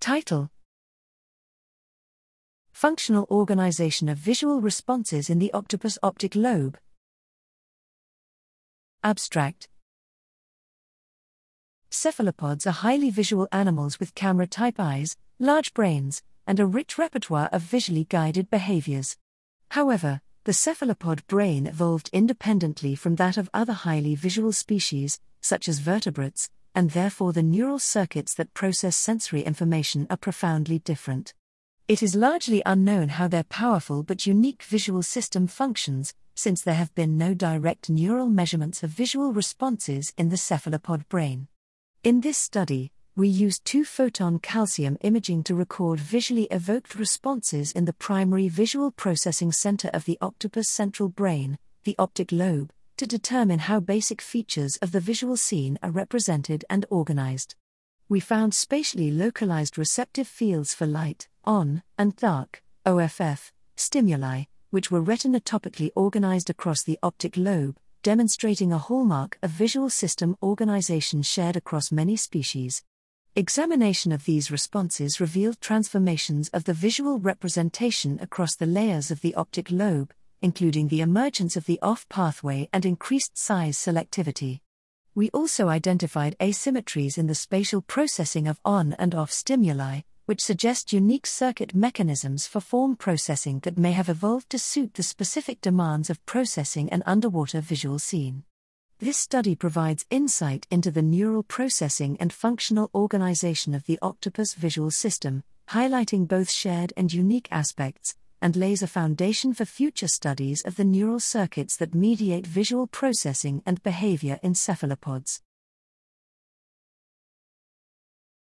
Title Functional Organization of Visual Responses in the Octopus Optic Lobe. Abstract Cephalopods are highly visual animals with camera type eyes, large brains, and a rich repertoire of visually guided behaviors. However, the cephalopod brain evolved independently from that of other highly visual species, such as vertebrates, and therefore the neural circuits that process sensory information are profoundly different. It is largely unknown how their powerful but unique visual system functions, since there have been no direct neural measurements of visual responses in the cephalopod brain. In this study, we used two photon calcium imaging to record visually evoked responses in the primary visual processing center of the octopus central brain, the optic lobe, to determine how basic features of the visual scene are represented and organized. We found spatially localized receptive fields for light, ON, and dark, OFF, stimuli, which were retinotopically organized across the optic lobe, demonstrating a hallmark of visual system organization shared across many species. Examination of these responses revealed transformations of the visual representation across the layers of the optic lobe, including the emergence of the OFF pathway and increased size selectivity. We also identified asymmetries in the spatial processing of on and off stimuli, which suggest unique circuit mechanisms for form processing that may have evolved to suit the specific demands of processing an underwater visual scene. This study provides insight into the neural processing and functional organization of the octopus visual system, highlighting both shared and unique aspects, and lays a foundation for future studies of the neural circuits that mediate visual processing and behavior in cephalopods.